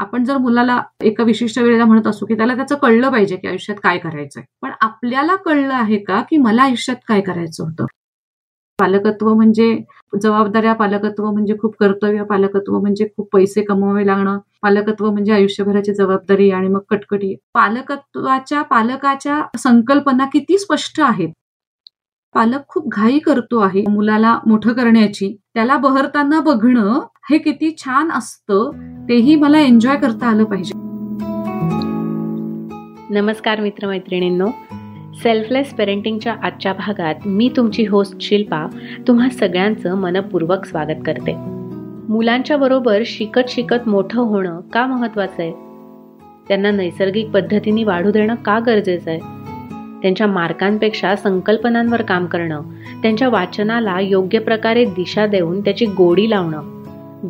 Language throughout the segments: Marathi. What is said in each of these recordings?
आपण जर मुलाला एका विशिष्ट वेळेला म्हणत असू की त्याला त्याचं कळलं पाहिजे की आयुष्यात काय करायचंय. पण आपल्याला कळलं आहे का की मला आयुष्यात काय करायचं होतं? पालकत्व म्हणजे जबाबदाऱ्या पालकत्व म्हणजे खूप कर्तव्य पालकत्व म्हणजे खूप पैसे कमवावे लागणं पालकत्व म्हणजे आयुष्यभराची जबाबदारी आणि मग कटकटी. पालकत्वाच्या पालकाच्या संकल्पना किती स्पष्ट आहेत? पालक खूप घाई करतो आहे मुलाला मोठं करण्याची. त्याला बहरताना बघणं हे किती छान असतं तेही मला एन्जॉय करता आलं पाहिजे. नमस्कार मित्रमैत्रिणींनो. सेल्फलेस पेरेंटिंगच्या आजच्या भागात मी तुमची होस्ट शिल्पा तुम्हा सगळ्यांचं मनपूर्वक स्वागत करते. मुलांच्या बरोबर शिकत शिकत मोठं होणं का महत्वाचं आहे? त्यांना नैसर्गिक पद्धतीने वाढू देणं का गरजेचं आहे? त्यांच्या मार्कांपेक्षा संकल्पनांवर काम करणं त्यांच्या वाचनाला योग्य प्रकारे दिशा देऊन त्याची गोडी लावणं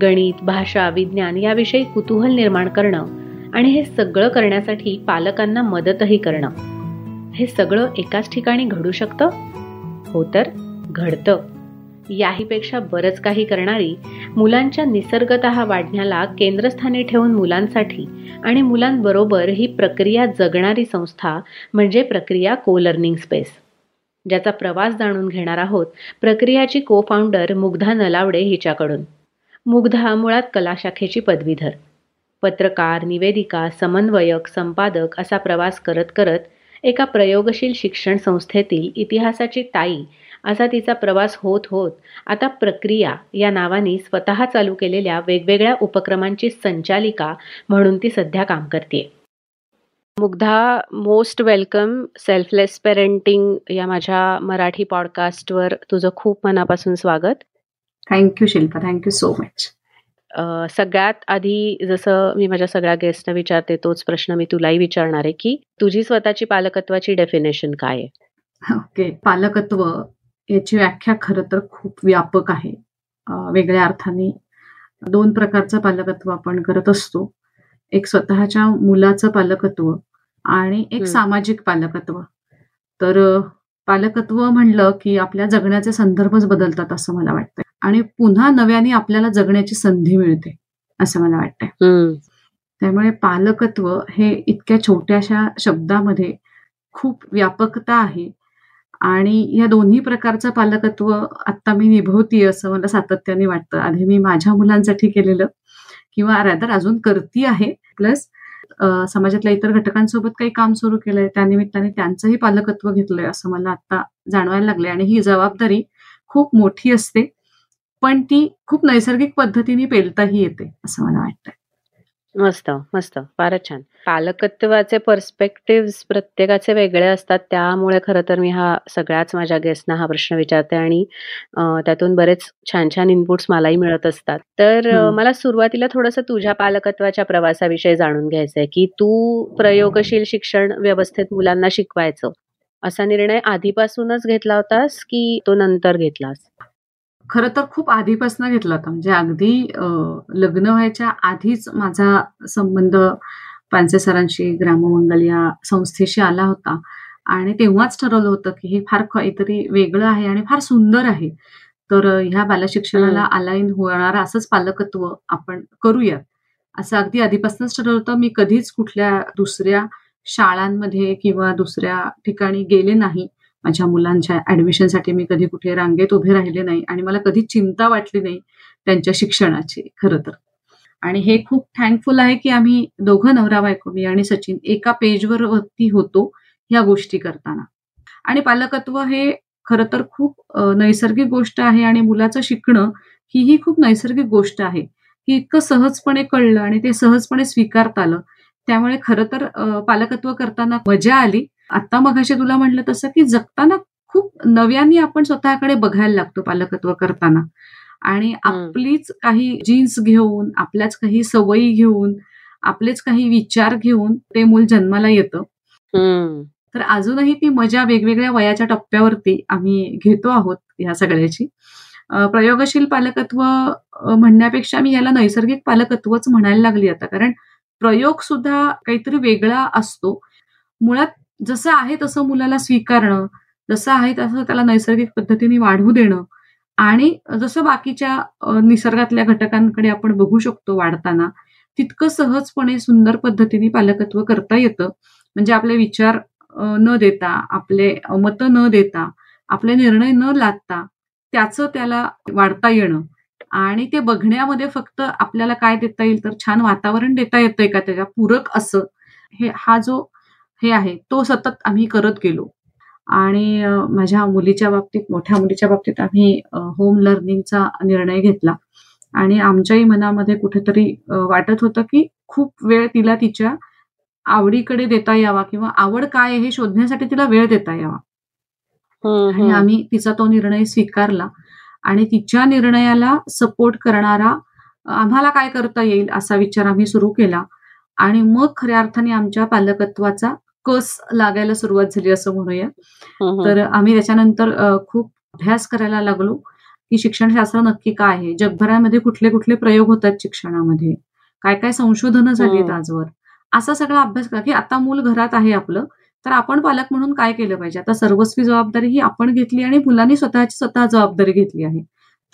गणित भाषा विज्ञान याविषयी कुतूहल निर्माण करणं आणि हे सगळं करण्यासाठी पालकांना मदतही करणं. हे सगळं एकाच ठिकाणी घडू शकतं? हो तर घडतं. याहीपेक्षा बरंच काही करणारी मुलांच्या निसर्गत वाढण्याला केंद्रस्थानी ठेवून मुलांसाठी आणि मुलांबरोबर ही प्रक्रिया जगणारी संस्था म्हणजे प्रक्रिया को लर्निंग स्पेस. ज्याचा प्रवास जाणून घेणार आहोत प्रक्रियाची को फाउंडर मुग्धा नलावडे हिच्याकडून. मुग्धा मुळात कलाशाखेची पदवीधर. पत्रकार निवेदिका समन्वयक संपादक असा प्रवास करत करत एका प्रयोगशील शिक्षण संस्थेतील इतिहासाची ताई असा तिचा प्रवास होत होत आता प्रक्रिया या नावाने स्वतः चालू केलेल्या वेगवेगळ्या उपक्रमांची संचालिका म्हणून ती सध्या काम करते Mugdha most welcome selfless parenting या माझ्या मराठी पॉडकास्टवर तुझं खूप मनापासून स्वागत. Thank you Shilpa thank you so much सगळ्यात आधी जसं मी माझ्या सगळ्या गेस्टना विचारते तोच प्रश्न मी तुलाही विचारणार आहे की तुझी स्वतःची पालकत्वाची डेफिनेशन काय आहे? ओके पालकत्व याची व्याख्या खरं तर खूप व्यापक आहे. वेगळ्या अर्थाने दोन प्रकारचं पालकत्व आपण करत असतो. एक स्वतःच्या मुलाचं पालकत्व आणि एक सामाजिक पालकत्व. तर पालकत्व म्हणलं की आपल्या जगण्याचे संदर्भच बदलतात असं मला वाटतं आणि पुन्हा नव्याने आपल्याला जगण्याची संधी मिळते असं मला वाटतंय. त्यामुळे पालकत्व हे इतक्या छोट्याशा शब्दामध्ये खूप व्यापकता आहे. आणि या दोन्ही प्रकारचं पालकत्व आता मी निभवतीये असं मला सातत्याने वाटतं. आधी मी माझ्या मुलांसाठी केलेलं किंवा रादर अजून करती आहे. प्लस समाजातल्या इतर घटकांसोबत काही काम सुरू केलंय. त्यानिमित्ताने त्यांचंही पालकत्व घेतलंय असं मला आता जाणवायला लागलंय. आणि ही जबाबदारी खूप मोठी असते. पण ती खूप नैसर्गिक पद्धतीने पेलताही येते असं मला वाटतंय. मस्त मस्त. फारच छान. पालकत्वाचे पर्स्पेक्टिव्ह प्रत्येकाचे वेगळे असतात. त्यामुळे खरं तर मी हा सगळ्याच माझ्या गेस्टना हा प्रश्न विचारते आणि त्यातून बरेच छान छान इनपुट्स मलाही मिळत असतात. तर मला सुरुवातीला थोडस तुझ्या पालकत्वाच्या प्रवासाविषयी जाणून घ्यायचंय की तू प्रयोगशील शिक्षण व्यवस्थेत मुलांना शिकवायचं असा निर्णय आधीपासूनच घेतला होतास की तो नंतर घेतलास? खरं तर खूप आधीपासून घेतला होता. म्हणजे अगदी लग्न व्हायच्या आधीच माझा संबंध पानसे सरांशी ग्राममंगल या संस्थेशी आला होता. आणि तेव्हाच ठरवलं होतं की हे फार काहीतरी वेगळं आहे आणि फार सुंदर आहे. तर ह्या बालशिक्षणाला अलाईन होणार असंच पालकत्व आपण करूयात. असं अगदी आधीपासूनच ठरवलं होतं. मी कधीच कुठल्या दुसऱ्या शाळांमध्ये किंवा दुसऱ्या ठिकाणी गेले नाही. माझ्या मुलांच्या ऍडमिशनसाठी मी कधी कुठे रांगेत उभे राहिले नाही आणि मला कधी चिंता वाटली नाही त्यांच्या शिक्षणाची खरं तर. आणि हे खूप थँकफुल आहे की आम्ही दोघं नवरा बायको मी आणि सचिन एका पेजवर वरती होतो या गोष्टी करताना. आणि पालकत्व हे खरं तर खूप नैसर्गिक गोष्ट आहे आणि मुलाचं शिकणं ही ही खूप नैसर्गिक गोष्ट आहे की इतकं सहजपणे कळलं आणि ते सहजपणे स्वीकारता आलं. त्यामुळे खरं तर पालकत्व करताना मजा आली. आता मग तुला म्हटलं तसं की जगताना खूप नव्याने आपण स्वतःकडे बघायला लागतो पालकत्व करताना. आणि आपलीच काही जीन्स घेऊन आपल्याच काही सवयी घेऊन आपलेच काही विचार घेऊन ते मूल जन्माला येतं. तर अजूनही ती मजा वेगवेगळ्या वयाच्या टप्प्यावरती आम्ही घेतो आहोत ह्या सगळ्याची. प्रयोगशील पालकत्व म्हणण्यापेक्षा मी याला नैसर्गिक पालकत्वच म्हणायला लागली आता. कारण प्रयोग सुद्धा काहीतरी वेगळा असतो. मुळात जसं आहे तसं मुलाला स्वीकारणं जसं आहे तसं त्याला नैसर्गिक पद्धतीने वाढवू देणं आणि जसं बाकीच्या निसर्गातल्या घटकांकडे आपण बघू शकतो वाढताना तितकं सहजपणे सुंदर पद्धतीने पालकत्व करता येतं. म्हणजे आपले विचार न देता आपले मतं न देता आपले निर्णय न लादता त्याचं त्याला वाढता येणं आणि ते बघण्यामध्ये फक्त आपल्याला काय देता येईल तर छान वातावरण देता येतंय का त्याच्या पूरक असं. हे हा जो हे आहे. तो सतत आम्ही करत गेलो. आणि माझ्या मुलीच्या बाबतीत मोठ्या मुलीच्या बाबतीत आम्ही होम लर्निंगचा निर्णय घेतला. आणि आमच्याही मनामध्ये कुठेतरी वाटत होतं की खूप वेळ तिला तिच्या आवडीकडे देता यावा किंवा आवड काय हे शोधण्यासाठी तिला वेळ देता यावा. आणि आम्ही तिचा तो निर्णय स्वीकारला. आणि तिच्या निर्णयाला सपोर्ट करणारा आम्हाला काय करता येईल असा विचार आम्ही सुरू केला. आणि मग खऱ्या अर्थाने आमच्या पालकत्वाचा कस लागायला सुरुवात झाली असं म्हणूया. तर आम्ही त्याच्यानंतर खूप अभ्यास करायला लागलो की शिक्षणशास्त्र नक्की काय आहे? जगभरामध्ये कुठले कुठले प्रयोग होतात शिक्षणामध्ये? काय काय संशोधनं झालीत आजवर? असा सगळा अभ्यास करा की आता मूल घरात आहे आपलं तर आपण पालक म्हणून काय केलं पाहिजे? आता सर्वस्वी जबाबदारी ही आपण घेतली आणि मुलांनी स्वतःची स्वतः जबाबदारी घेतली आहे.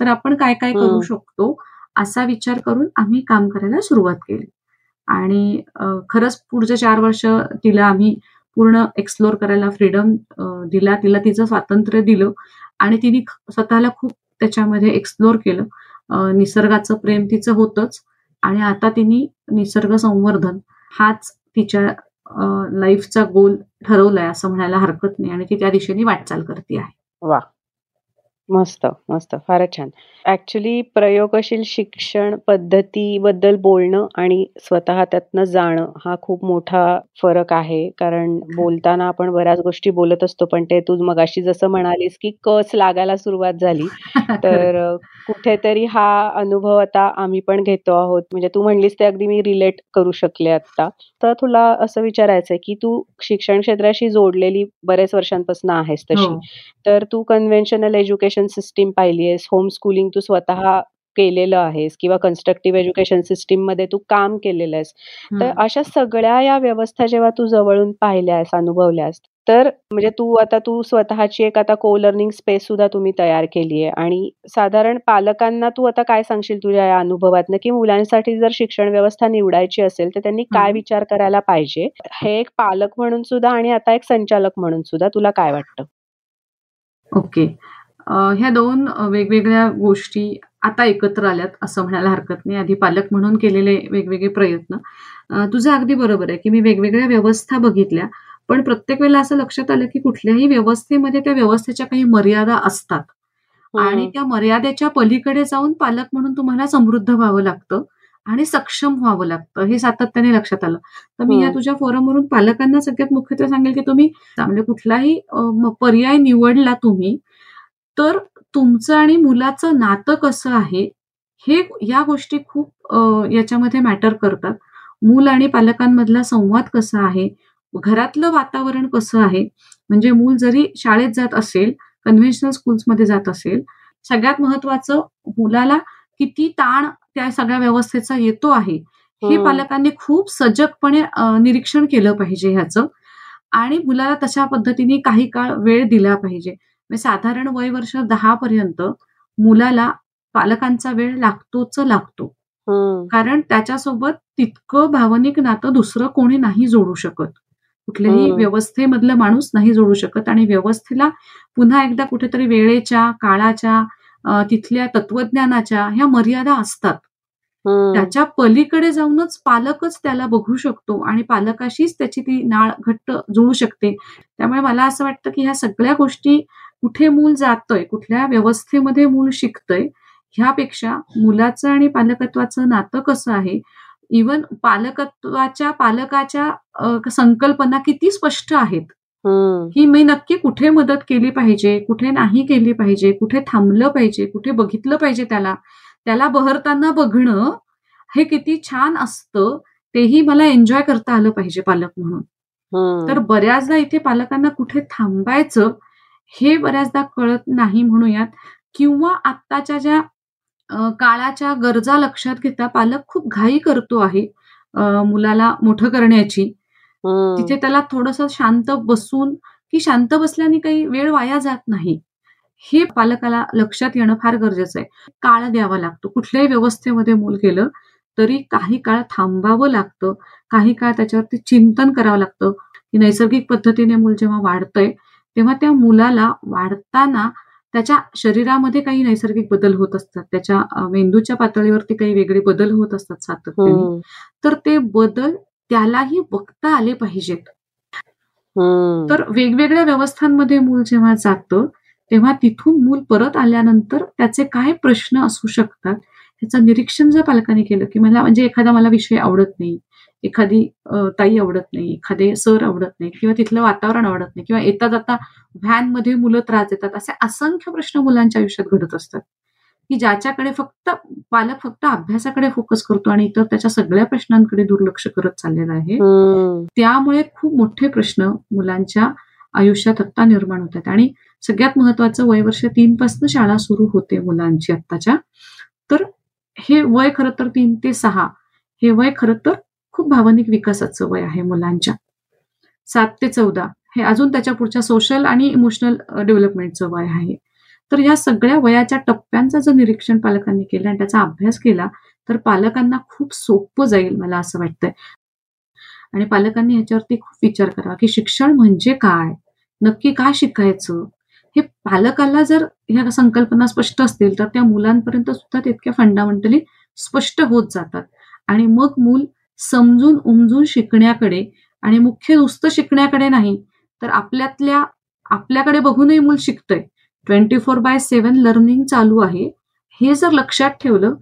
तर आपण काय काय करू शकतो? असा विचार करून आम्ही काम करायला सुरुवात केली. आणि खरंच पुढचे चार वर्ष तिला आम्ही पूर्ण एक्सप्लोर करायला फ्रीडम दिला. तिला तिचं स्वातंत्र्य दिलं आणि तिने स्वतःला खूप त्याच्यामध्ये एक्सप्लोर केलं. निसर्गाचं प्रेम तिचं होतच आणि आता तिने निसर्ग संवर्धन हाच तिच्या लाईफचा गोल ठरवलाय असं म्हणायला हरकत नाही आणि ती त्या दिशेने वाटचाल करते आहे. वा. मस्त मस्त. फारच छान. ऍक्च्युली प्रयोगशील शिक्षण पद्धतीबद्दल बोलणं आणि स्वतः त्यातनं जाणं हा खूप मोठा फरक आहे. कारण बोलताना आपण बऱ्याच गोष्टी बोलत असतो पण ते तू मगाशी जसं म्हणालीस की कस लागायला सुरुवात झाली तर कुठेतरी हा अनुभव आता आम्ही पण घेतो आहोत. म्हणजे तू म्हणलीस ते अगदी मी रिलेट करू शकले आता तर तुला असं विचारायचंय की तू शिक्षण क्षेत्राशी जोडलेली बरेच वर्षांपासून आहेस तशी. हो. तर तू कन्व्हेन्शनल एज्युकेशन सिस्टीम पाहिली आहेस होम स्कूलिंग तू स्वतः केलेलं आहेस किंवा कन्स्ट्रक्टिव्ह एज्युकेशन सिस्टीममध्ये तू काम केलेलं आहेस तर अशा सगळ्या या व्यवस्था जेव्हा तू जवळून पाहिल्यास अनुभवल्यास तर म्हणजे तू आता तू स्वतःची एक आता को लर्निंग स्पेस सुद्धा तुम्ही तयार केली आहे आणि साधारण पालकांना तू आता काय सांगशील तुझ्या या अनुभवातनं? की मुलांसाठी जर शिक्षण व्यवस्था निवडायची असेल तर त्यांनी काय विचार करायला पाहिजे? हे एक पालक म्हणून सुद्धा आणि आता एक संचालक म्हणून सुद्धा तुला काय वाटतं? ओके. ह्या दोन वेगवेगळ्या गोष्टी आता एकत्र आल्यात असं म्हणायला हरकत नाही. आधी पालक म्हणून केलेले वेगवेगळे प्रयत्न. तुझं अगदी बरोबर आहे की मी वेगवेगळ्या व्यवस्था बघितल्या पण प्रत्येक वेळेला असं लक्षात आलं की कुठल्याही व्यवस्थेमध्ये त्या व्यवस्थेच्या काही मर्यादा असतात. आणि त्या मर्यादेच्या पलीकडे जाऊन पालक म्हणून तुम्हाला समृद्ध व्हावं लागतं आणि सक्षम व्हावं लागतं हे सातत्याने लक्षात आलं. तर मी या तुझ्या फोरमवरून पालकांना सगळ्यात मुख्यत्वे सांगेल की तुम्ही म्हणजे कुठलाही पर्याय निवडला तुम्ही तर तुमचं आणि मुलाचं नातं कसं आहे हे या गोष्टी खूप याच्यामध्ये मॅटर करतात. मूल आणि पालकांमधला संवाद कसा आहे घरातलं वातावरण कसं आहे म्हणजे मूल जरी शाळेत जात असेल कन्व्हेन्शनल स्कूल्समध्ये जात असेल सगळ्यात महत्वाचं मुलाला किती ताण त्या सगळ्या व्यवस्थेचा येतो आहे हे पालकांनी खूप सजगपणे निरीक्षण केलं पाहिजे ह्याचं. आणि मुलाला तशा पद्धतीने काही काळ वेळ दिला पाहिजे. म्हणजे साधारण वय वर्ष दहा पर्यंत मुलाला पालकांचा वेळ लागतोच लागतो. कारण त्याच्यासोबत तितकं भावनिक नातं दुसरं कोणी नाही जोडू शकत. कुठल्याही व्यवस्थेमधला माणूस नाही जोडू शकत आणि व्यवस्थेला पुन्हा एकदा कुठेतरी वेळेच्या काळाच्या तिथल्या तत्वज्ञानाच्या ह्या मर्यादा असतात. त्याच्या पलीकडे जाऊनच पालकच त्याला बघू शकतो आणि पालकाशीच त्याची ती नाळ घट्ट जुळू शकते. त्यामुळे मला असं वाटतं की ह्या सगळ्या गोष्टी कुठे मूल जातंय कुठल्या व्यवस्थेमध्ये मूल शिकतंय ह्यापेक्षा मुलाचं आणि पालकत्वाचं नातं कसं आहे? इवन पालकत्वाच्या पालकाच्या संकल्पना किती स्पष्ट आहेत? ही मी नक्की कुठे मदत केली पाहिजे कुठे नाही केली पाहिजे कुठे थांबलं पाहिजे कुठे बघितलं पाहिजे त्याला? त्याला बहरताना बघणं हे किती छान असतं तेही मला एन्जॉय करता आलं पाहिजे पालक म्हणून. तर बऱ्याचदा इथे पालकांना कुठे थांबायचं हे बऱ्याचदा कळत नाही म्हणूयात. किंवा आत्ताच्या ज्या काळाच्या गरजा लक्षात घेता पालक खूप घाई करतो आहे मुलाला मोठं करण्याची. तिथे त्याला थोडस शांत बसून की शांत बसल्याने काही वेळ वाया जात नाही. हे पालकाला लक्षात येणं फार गरजेचं आहे. काळ द्यावा लागतो. कुठल्याही व्यवस्थेमध्ये मूल गेलं तरी काही काळ थांबावं लागतं. काही काळ त्याच्यावरती चिंतन करावं लागतं. की नैसर्गिक पद्धतीने मूल जेव्हा वाढतंय तेव्हा त्या मुलाला वाढताना त्याच्या शरीरामध्ये काही नैसर्गिक बदल होत असतात. त्याच्या मेंदूच्या पातळीवरती काही वेगळे बदल होत असतात सातत्याने. तर ते बदल त्यालाही बघता आले पाहिजेत. तर वेगवेगळ्या व्यवस्थांमध्ये मूल जेव्हा जातं तेव्हा तिथून मूल परत आल्यानंतर त्याचे काय प्रश्न असू शकतात ह्याचं निरीक्षण जर पालकांनी केलं की मला म्हणजे एखादा मला विषय आवडत नाही एखादी ताई आवडत नाही एखादे सर आवडत नाही किंवा तिथलं वातावरण आवडत नाही किंवा येता जाता व्हॅनमध्ये मुलं त्रास देतात असे असंख्य प्रश्न मुलांच्या आयुष्यात घडत असतात. की ज्याच्याकडे फक्त पालक फक्त अभ्यासाकडे फोकस करतो आणि इतर त्याच्या सगळ्या प्रश्नांकडे दुर्लक्ष करत चाललेला आहे त्यामुळे खूप मोठे प्रश्न मुलांच्या आयुष्यात आत्ता निर्माण होतात आणि सगळ्यात महत्वाचं वय वर्ष तीन पासून शाळा सुरू होते मुलांची आत्ताच्या. तर हे वय खरं तर तीन ते सहा. हे वय खरं तर खूप भावनिक विकासाचं वय आहे मुलांच्या. सात ते चौदा हे अजून त्याच्या पुढच्या सोशल आणि इमोशनल डेव्हलपमेंटचं वय आहे. तर या सगळ्या वयाच्या टप्प्यांचं जर निरीक्षण पालकांनी केलं आणि त्याचा अभ्यास केला तर पालकांना खूप सोपं जाईल मला असं वाटतंय. आणि पालकांनी ह्याच्यावरती खूप विचार करावा की शिक्षण म्हणजे काय? नक्की काय शिकायचं? हे पालकाला जर ह्या संकल्पना स्पष्ट असतील तर त्या मुलांपर्यंत सुद्धा तितक्या फंडामेंटली स्पष्ट होत जातात. आणि मग मूल समजून उमजून शिकण्याकडे आणि मुख्य नुसतं शिकण्याकडे नाही तर आपल्यातल्या आपल्याकडे बघूनही मूल शिकतंय. Twenty four by seven learning चालू आहे. हे जर लक्षात ठेवलं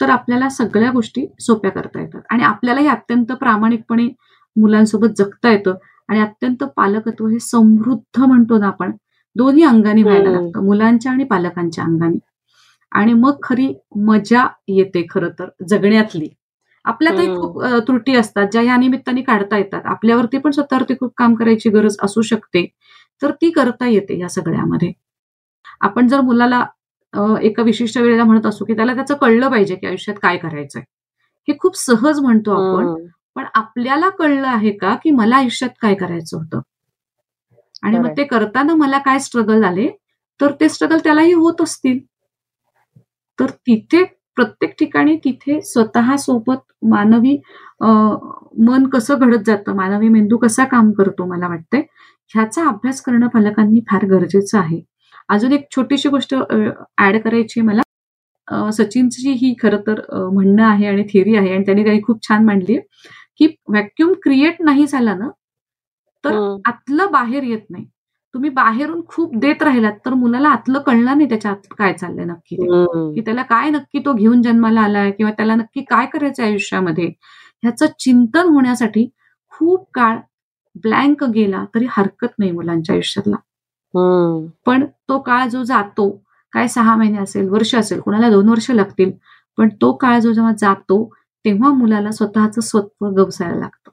तर आपल्याला सगळ्या गोष्टी सोप्या करता येतात. आणि आपल्यालाही अत्यंत प्रामाणिकपणे मुलांसोबत जगता येतं. आणि अत्यंत पालकत्व हे समृद्ध म्हणतो ना आपण दोन्ही अंगाने व्हायला लागतं. मुलांच्या आणि पालकांच्या अंगाने. आणि मग खरी मजा येते खरं तर जगण्यातली. आपल्यातही खूप त्रुटी असतात ज्या या निमित्ताने काढता येतात. आपल्यावरती पण स्वतःवरती खूप काम करायची गरज असू शकते. तर ती करता येते या सगळ्यामध्ये. आपण जर मुलाला एका विशिष्ट वेळेला म्हणत असू की त्याला त्याचं कळलं पाहिजे की आयुष्यात काय करायचंय. हे खूप सहज म्हणतो आपण. पण आपल्याला कळलं आहे का की मला आयुष्यात काय करायचं होतं? आणि मग ते करताना मला काय स्ट्रगल आले तर ते स्ट्रगल त्यालाही होत असतील. तर तिथे प्रत्येक ठिकाणी तिथे स्वतः सोबत मानवी मन कसं घडत जातं मानवी मेंदू कसा काम करतो मला वाटतंय ह्याचा अभ्यास करणं पालकांनी फार गरजेचं आहे. अजून एक छोटीशी गोष्ट ऍड करायची मला. सचिनची ही खरं तर म्हणणं आहे आणि थिअरी आहे आणि त्यांनी त्यांनी खूप छान मांडली की व्हॅक्युम क्रिएट नाही झाला ना तर आतलं बाहेर येत नाही. तुम्ही बाहेरून खूप देत राहिलात तर मुलाला आतलं कळणार नाही त्याच्या आत काय चाललंय नक्की की त्याला काय नक्की तो घेऊन जन्माला आलाय किंवा त्याला नक्की काय करायचं आयुष्यामध्ये ह्याचं चिंतन होण्यासाठी खूप काळ ब्लँक गेला तरी हरकत नाही मुलांच्या आयुष्यातला. पण तो काळ जो जातो काय सहा महिने असेल वर्ष असेल कोणाला दोन वर्ष लागतील पण तो काळ जो जेव्हा जातो तेव्हा मुलाला स्वतःच स्वत्व गवसायला लागतं.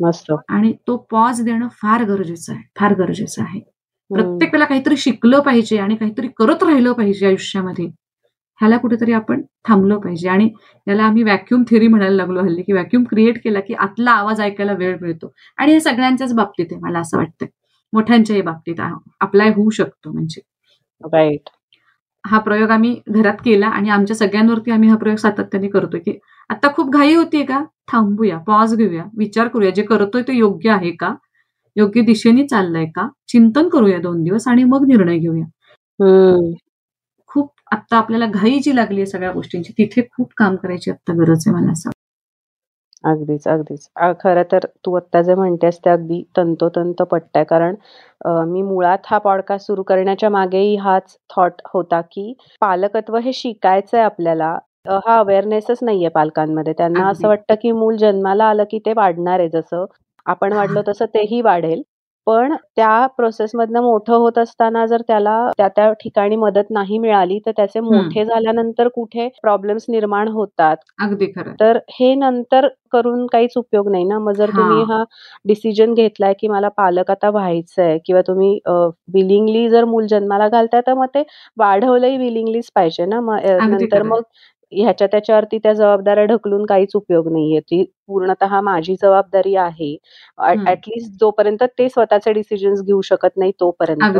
मस्त. आणि तो पॉज देणं फार गरजेचं आहे फार गरजेचं आहे. प्रत्येक वेळेला काहीतरी शिकलं पाहिजे आणि काहीतरी करत राहिलं पाहिजे आयुष्यामध्ये. ह्याला कुठेतरी आपण थांबलो पाहिजे. आणि याला आम्ही व्हॅक्युम थेरी म्हणायला लागलो हल्ली की व्हॅक्युम क्रिएट केला की आतला आवाज ऐकायला वेळ मिळतो. आणि हे सगळ्यांच्याच बाबतीत आहे मला असं वाटतंय. मोठ्यांच्याही बाबतीत अप्लाय होऊ शकतो म्हणजे. राईट हा प्रयोग आम्ही घरात केला आणि आमच्या सगळ्यांवरती आम्ही हा प्रयोग सातत्याने करतोय की आता खूप घाई होतीये का? थांबूया पॉज घेऊया विचार करूया जे करतोय ते योग्य आहे का? योग्य दिशेने चाललंय का? चिंतन करूया दोन दिवस आणि मग निर्णय घेऊया. खूप आता आपल्याला घाई जी लागली आहे सगळ्या गोष्टींची तिथे खूप काम करायची आता गरज आहे मला असं अगदीच, अगदीच. खरं तर तू आत्ता जे म्हणतेस ते अगदी तंतोतंत पटतंय. कारण मी मुळात हा पॉडकास्ट सुरू करण्याच्या मागेही हाच थॉट होता, की पालकत्व हे शिकायचंय आपल्याला. हा अवेअरनेसच नाहीये पालकांमध्ये. त्यांना असं वाटतं, की मूल जन्माला आलं, की ते वाढणार आहे. जसं आपण वाढलो तसं तेही वाढेल. पण त्या प्रोसेसमधनं मोठं होत असताना जर त्याला त्या-त्या ठिकाणी मदत नाही मिळाली, तर त्याचे मोठे झाल्यानंतर कुठे प्रॉब्लेम्स निर्माण होतात. अगदी खरं. तर हे नंतर करून काहीच उपयोग नाही ना. मग जर तुम्ही हा डिसिजन घेतलाय, की मला पालक आता व्हायचंय किंवा तुम्ही विलिंगली जर मूल जन्माला घालताय, तर मग ते वाढवलंही विलिंगलीच पाहिजे ना. मग नंतर मग ह्याच्या त्याच्यावरती त्या जबाबदाऱ्या ढकलून काहीच उपयोग नाहीये. ती पूर्णतः माझी जबाबदारी आहे. ऍटलीस्ट जोपर्यंत ते स्वतःचे डिसिजन्स घेऊ शकत नाही तोपर्यंत.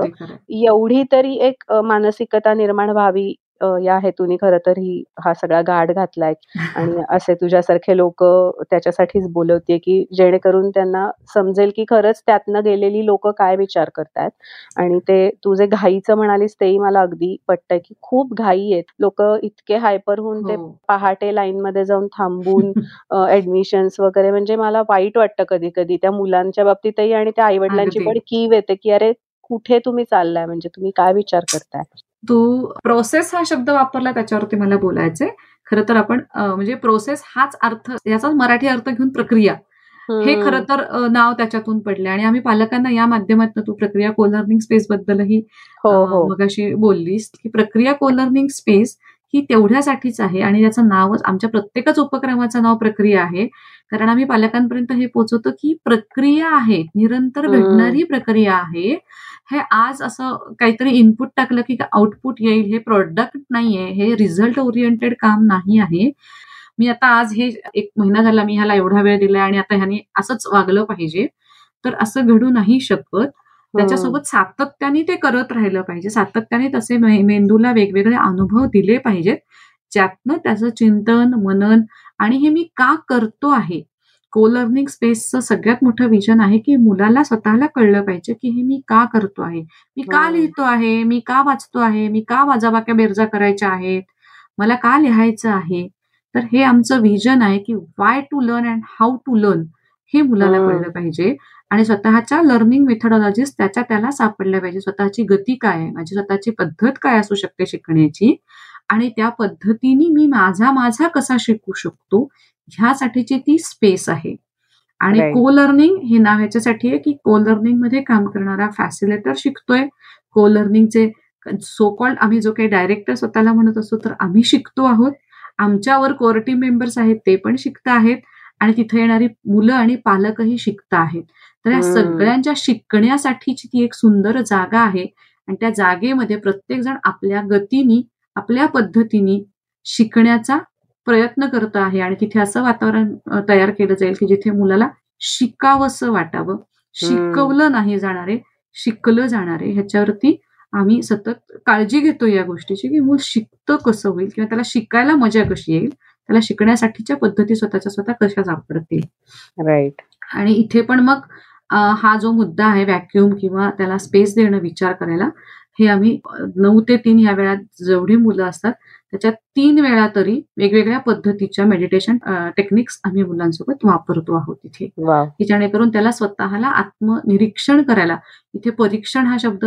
एवढी तरी एक मानसिकता निर्माण व्हावी या हेतूने खरं तर ही हा सगळा गाठ घातलाय. आणि असे तुझ्यासारखे लोक त्याच्यासाठीच बोलवते की जेणेकरून त्यांना समजेल की खरंच त्यातनं गेलेली लोक काय विचार करतात आणि ते तू जे घाईचं म्हणालीस तेही मला अगदी पटतंय की खूप घाई आहेत. लोक इतके हायपर होऊन ते हो. पहाटे लाईन मध्ये जाऊन थांबून ऍडमिशन्स वगैरे म्हणजे मला वाईट वाटतं कधी कधी त्या मुलांच्या बाबतीतही आणि त्या आई वडिलांची अगदी. पण कीव येते की अरे कुठे तुम्ही चाललाय? म्हणजे तुम्ही काय विचार करताय? तू प्रोसेस हा शब्द वापरला त्याच्यावरती मला बोलायचंय. खरं तर आपण म्हणजे प्रोसेस हाच अर्थ याचा मराठी अर्थ घेऊन प्रक्रिया. हे. खरं तर नाव त्याच्यातून पडले आणि आम्ही पालकांना या माध्यमातून तू प्रक्रिया को लर्निंग स्पेस बद्दलही हो हो. मग अशी बोललीस की प्रक्रिया को लर्निंग स्पेस ही तेवढ्यासाठीच आहे आणि त्याचं नावच आमच्या प्रत्येकच उपक्रमाचं नाव प्रक्रिया आहे. कारण आम्ही पालकांपर्यंत हे पोहोचवतो की प्रक्रिया आहे निरंतर. घडणारी प्रक्रिया आहे. हे आज असं काहीतरी इनपुट टाकलं की आउटपुट येईल हे प्रोडक्ट नाहीये हे रिझल्ट ओरिएंटेड काम नाही आहे. मी आता आज हे एक महिना झाला मी ह्याला एवढा वेळ दिलाय आणि आता ह्याने असंच वागलं पाहिजे. तर असं घडू नाही शकत. त्याच्यासोबत सातत्याने ते करत राहिलं पाहिजे. सातत्याने तसे मेंदूला वेगवेगळे अनुभव दिले पाहिजेत. ज्यातनं त्याचं चिंतन मनन आणि हे मी का करतो आहे को लर्निंग स्पेसचं सगळ्यात मोठं विजन आहे की मुलाला स्वतःला कळलं पाहिजे की हे मी का करतो आहे? मी का हम्म. लिहितो आहे? मी का वाचतो आहे? मी का वाजाबाक्या बेरजा करायच्या आहेत? मला का लिहायचं आहे? तर हे आमचं विजन आहे की why to learn and how to learn हे मुलाला हम्म. कळलं पाहिजे. आणि स्वतःच्या लर्निंग मेथडॉलॉजीज त्याच्या त्याला सापडल्या पाहिजे. स्वतःची गती काय आहे? माझी स्वतःची पद्धत काय असू शकते शिकण्याची? आणि त्या पद्धतीने मी माझा माझा कसा शिकू शकतो? ह्यासाठीची ती स्पेस आहे. आणि. को लर्निंग हे नाव याच्यासाठी आहे की को लर्निंगमध्ये काम करणारा फॅसिलेटर शिकतोय. को लर्निंगचे सो कॉल्ड आम्ही जो काही डायरेक्टर स्वतःला म्हणत असतो तर आम्ही शिकतो आहोत. आमच्यावर कोर टीम मेंबर्स आहेत ते पण शिकत आहेत. आणि तिथे येणारी मुलं आणि पालकही शिकत आहेत. तर या. सगळ्यांच्या शिकण्यासाठीची ती एक सुंदर जागा आहे. आणि त्या जागेमध्ये प्रत्येक जण आपल्या गतीने आपल्या पद्धतीने शिकण्याचा प्रयत्न करत आहे आणि तिथे असं वातावरण तयार केलं जाईल की जिथे मुलाला शिकावंसं वाटावं. शिकवलं नाही जाणार शिकलं जाणार ह्याच्यावरती आम्ही सतत काळजी घेतो या गोष्टीची की मूल शिकतं कसं होईल किंवा त्याला शिकायला मजा कशी येईल त्याला शिकण्यासाठीच्या पद्धती स्वतःच्या स्वतः कशा सापडतील. राईट आणि इथे पण मग हा जो मुद्दा आहे व्हॅक्युम किंवा त्याला स्पेस देणं विचार करायला हे आम्ही नऊ ते तीन या वेळात जेवढी मुलं असतात त्याच्यात तीन वेळा तरी वेगवेगळ्या पद्धतीच्या मेडिटेशन टेक्निक्स आम्ही मुलांसोबत वापरतो आहोत इथे. वा की जेणेकरून त्याला स्वतःला आत्मनिरीक्षण करायला इथे परीक्षण हा शब्द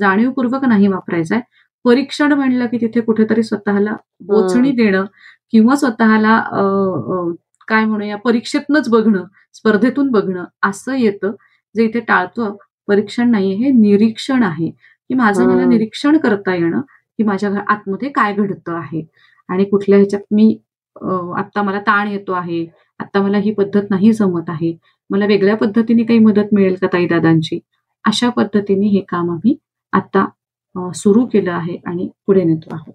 जाणीवपूर्वक नाही वापरायचा आहे परीक्षण म्हणलं की तिथे कुठेतरी स्वतःला बोचणी देणं किंवा स्वतःला काय म्हणूया परीक्षेतनच बघणं स्पर्धेतून बघणं असं येतं. जे इथे टाळतो परीक्षण नाहीये हे निरीक्षण आहे. की माझं मला. निरीक्षण करता येणं की माझ्या आतमध्ये काय घडतं आहे. आणि कुठल्या ह्याच्यात मी अ, आत्ता मला ताण येतो आहे आता मला ही पद्धत नाही जमत आहे. मला वेगळ्या पद्धतीने काही मदत मिळेल का ताई दादांची अशा पद्धतीने हे काम आम्ही आता सुरू केलं आहे आणि पुढे नेतो आहोत.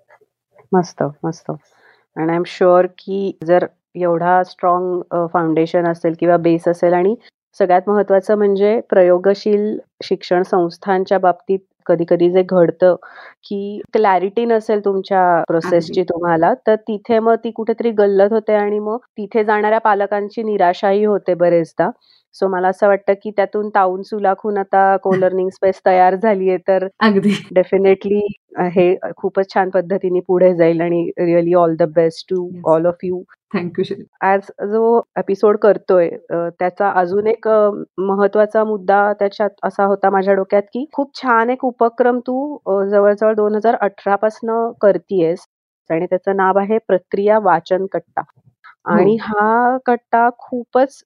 मस्त मस्त. आणि आय एम शुअर की जर एवढा स्ट्रॉंग फाउंडेशन असेल किंवा बेस असेल आणि सगळ्यात महत्वाचं म्हणजे प्रयोगशील शिक्षण संस्थांच्या बाबतीत कधी कधी जे घडतं की क्लॅरिटी नसेल तुमच्या प्रोसेसची तुम्हाला तर तिथे मग ती कुठेतरी गल्लत होते आणि मग तिथे जाणाऱ्या पालकांची निराशाही होते बरेचदा. सो मला असं वाटतं की त्यातून ताऊन सुलाखून आता को लर्निंग स्पेस तयार झालीये तर अगदी. डेफिनेटली हे खूपच छान पद्धतीने पुढे जाईल आणि really all the best to. All of you thank you आज जो एपिसोड करतोय त्याचा अजून एक महत्त्वाचा मुद्दा त्याच्यात असा होता माझ्या डोक्यात की खूप छान एक उपक्रम तू जवळजवळ दोन हजार अठरा पासन करतीयस आणि त्याचं नाव आहे प्रक्रिया वाचन कट्टा. आणि हा कट्टा खूपच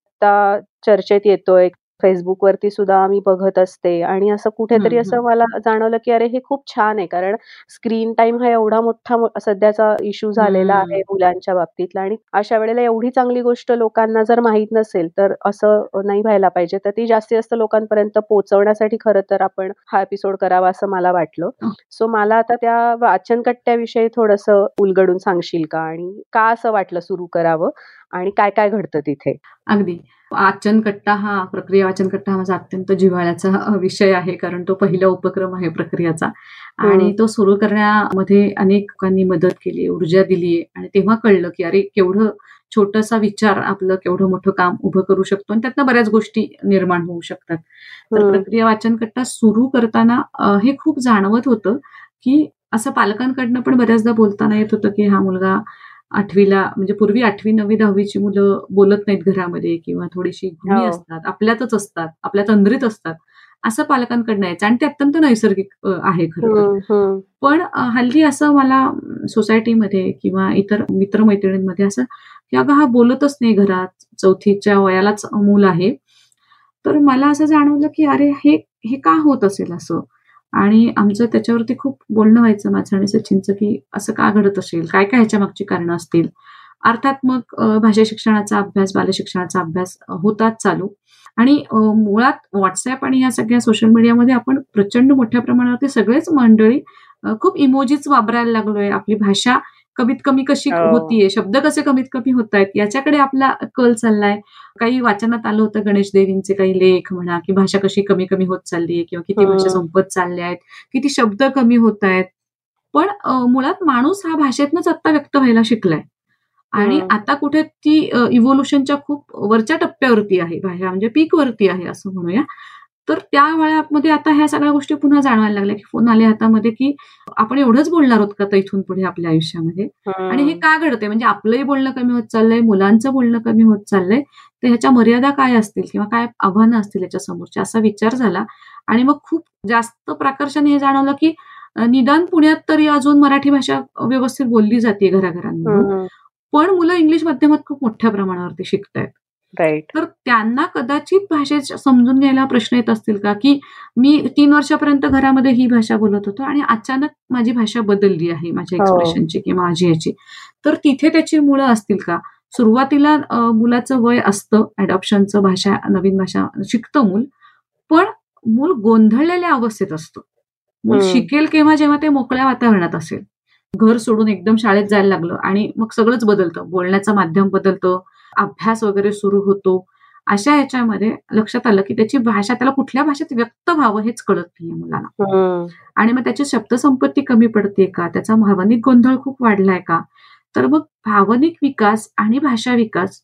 चर्चेत येतोय. फेसबुक वरती सुद्धा मी बघत असते. आणि असं कुठेतरी असं मला जाणवलं की अरे हे खूप छान आहे. कारण स्क्रीन टाइम हा एवढा मोठा सध्याचा इश्यू झालेला. आहे मुलांच्या बाबतीतला. आणि अशा वेळेला एवढी चांगली गोष्ट लोकांना जर माहीत नसेल तर असं नाही व्हायला पाहिजे. तर ती जास्तीत जास्त लोकांपर्यंत पोहोचवण्यासाठी खरं तर आपण हा एपिसोड करावा असं मला वाटलं. हं. सो मला आता त्या वाचन कट्ट्याविषयी थोडस उलगडून सांगशील का? आणि का असं वाटलं सुरू करावं? आणि काय काय घडतं तिथे? अगदी. वाचन कट्टा हा प्रक्रिया वाचन कट्टा हा माझा अत्यंत जिव्हाळ्याचा विषय आहे कारण तो पहिला उपक्रम आहे प्रक्रियाचा. आणि तो सुरू करण्यामध्ये अनेक लोकांनी मदत केली ऊर्जा दिली आणि तेव्हा कळलं की अरे केवढं छोटसा विचार आपलं केवढं मोठं काम उभं करू शकतो आणि त्यातनं बऱ्याच गोष्टी निर्माण होऊ शकतात. तर प्रक्रिया वाचन कट्टा सुरू करताना हे खूप जाणवत होतं की असं पालकांकडनं पण बऱ्याचदा बोलताना येत होतं की हा मुलगा आठवीला म्हणजे पूर्वी आठवी नववी दहावीची मुलं बोलत नाहीत घरामध्ये किंवा थोडीशी गुणी हो. असतात आपल्यातच असतात आपल्या तंद्रीत असतात असं पालकांकडनं यायचं. आणि ते अत्यंत नैसर्गिक आहे खरं पण हल्ली असं मला सोसायटीमध्ये किंवा इतर मित्रमैत्रिणींमध्ये असं की अगं हा बोलतच नाही घरात चौथीच्या वयालाच मूल आहे. तर मला असं जाणवलं की अरे हे हे का होत असेल असं? आणि आमचं त्याच्यावरती खूप बोलणं व्हायचं माझं आणि सचिनचं की असं का घडत असेल? काय काय ह्याच्या मागची कारणं असतील? अर्थात मग भाषा शिक्षणाचा अभ्यास बालशिक्षणाचा अभ्यास होताच चालू. आणि मुळात व्हॉट्सअप आणि या सगळ्या सोशल मीडियामध्ये आपण प्रचंड मोठ्या प्रमाणावरती सगळेच मंडळी खूप इमोजीच वापरायला लागलोय. आपली भाषा कमीत कमी कशी हो. होतीये? शब्द कसे कमीत कमी होत आहेत याच्याकडे आपला कल चाललाय. काही वाचनात आलं होतं गणेश देवींचे काही लेख म्हणा की भाषा कशी कमी कमी होत चालली आहे किंवा किती भाषा संपत चालल्या आहेत किती शब्द कमी होत आहेत पण मुळात माणूस हा भाषेतनच आता व्यक्त व्हायला शिकलाय. आणि आता कुठे ती इव्होल्युशनच्या खूप वरच्या टप्प्यावरती आहे. भाषा म्हणजे पीक वरती आहे असं म्हणूया. तर त्या वयामध्ये आता ह्या सगळ्या गोष्टी पुन्हा जाणवायला लागल्या की फोन आले हातामध्ये की आपण एवढंच बोलणार आहोत का इथून पुढे आपल्या आयुष्यामध्ये? आणि हे का घडते म्हणजे आपलंही बोलणं कमी होत चाललंय मुलांचं बोलणं कमी होत चाललंय. तर ह्याच्या मर्यादा काय असतील किंवा काय आव्हानं असतील याच्या समोरच्या असा विचार झाला. आणि मग खूप जास्त प्रकर्षाने हे जाणवलं की निदान पुण्यात तरी अजून मराठी भाषा व्यवस्थित बोलली जाते घराघरांमध्ये पण मुलं इंग्लिश माध्यमात खूप मोठ्या प्रमाणावरती शिकतायत. राईट तर त्यांना कदाचित भाषे समजून घ्यायला प्रश्न येत असतील का? की मी तीन वर्षापर्यंत घरामध्ये ही भाषा बोलत होतो आणि अचानक माझी भाषा बदलली आहे माझ्या एक्सप्रेशनची हो. किंवा माझी याची तर तिथे त्याची मुळं असतील का? सुरुवातीला मुलाचं वय असतं अडॉप्शनचं भाषा नवीन भाषा शिकतं मूल पण मूल गोंधळलेल्या अवस्थेत असतं. मूल शिकेल केव्हा जेव्हा ते मोकळ्या वातावरणात असेल. घर सोडून एकदम शाळेत जायला लागलं आणि मग सगळंच बदलतं. बोलण्याचं माध्यम बदलतं. अभ्यास वगैरे सुरू होतो. अशा ह्याच्यामध्ये लक्षात आलं की त्याची भाषा त्याला कुठल्या भाषेत व्यक्त व्हावं हेच कळत नाहीये मुलाला आणि मग त्याची शब्दसंपत्ती कमी पडते का? त्याचा भावनिक गोंधळ खूप वाढलाय का? तर मग भावनिक विकास आणि भाषा विकास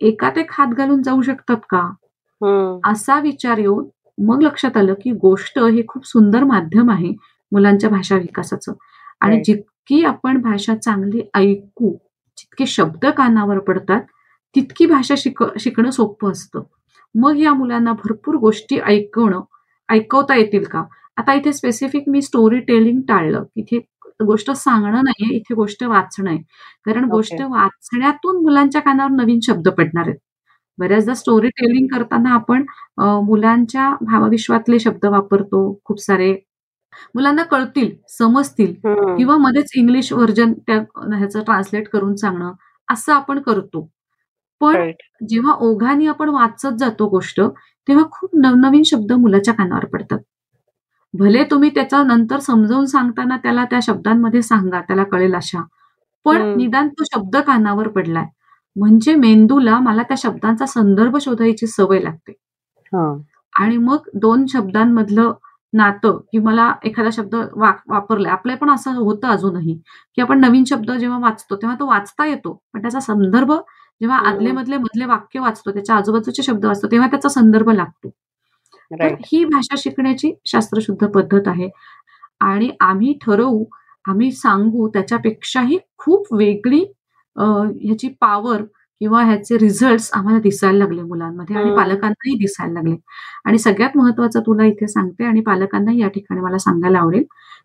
एकात एक हात घालून जाऊ शकतात का? असा विचार येऊन मग लक्षात आलं की गोष्ट हे खूप सुंदर माध्यम आहे मुलांच्या भाषा विकासाचं. आणि जितकी आपण भाषा चांगली ऐकू जितके शब्द कानावर पडतात तितकी भाषा शिक शिकणं सोपं असतं. मग या मुलांना भरपूर गोष्टी ऐकवणं ऐकवता येतील का? आता इथे स्पेसिफिक मी स्टोरी टेलिंग टाळलं. इथे गोष्ट सांगणं नाहीये इथे गोष्ट वाचणं आहे. कारण गोष्ट वाचण्यातून मुलांच्या कानावर नवीन शब्द पडणार आहेत. बऱ्याचदा स्टोरी टेलिंग करताना आपण मुलांच्या भावविश्वातले शब्द वापरतो खूप सारे. मुलांना कळतील समजतील किंवा मध्येच इंग्लिश व्हर्जन त्या ह्याचं ट्रान्सलेट करून सांगणं असं आपण करतो. पण जेव्हा ओघाने आपण वाचत जातो गोष्ट तेव्हा खूप नवनवीन शब्द मुलाच्या कानावर पडतात. भले तुम्ही त्याचा नंतर समजावून सांगताना त्याला त्या शब्दांमध्ये सांगा त्याला कळेल अशा पण निदान तो शब्द कानावर पडलाय. म्हणजे मेंदूला मला त्या शब्दांचा संदर्भ शोधायची सवय लागते. आणि मग दोन शब्दांमधलं नातं की मला एखादा शब्द वापरलाय. आपल्या पण असं होतं अजूनही की आपण नवीन शब्द जेव्हा वाचतो तेव्हा तो वाचता येतो पण त्याचा संदर्भ जेव्हा आदले मधले मधले वाक्य वाचतो त्याच्या आजूबाजूचे शब्द वाचतो तेव्हा त्याचा संदर्भ लागतो. तर ही भाषा शिकण्याची शास्त्रशुद्ध पद्धत आहे. आणि आम्ही ठरवू आम्ही सांगू त्याच्यापेक्षाही खूप वेगळी ह्याची पॉवर किंवा ह्याचे रिझल्ट आम्हाला दिसायला लागले मुलांमध्ये आणि पालकांनाही दिसायला लागले. आणि सगळ्यात महत्वाचं तुला इथे सांगते आणि पालकांनाही या ठिकाणी मला सांगायला आवडेल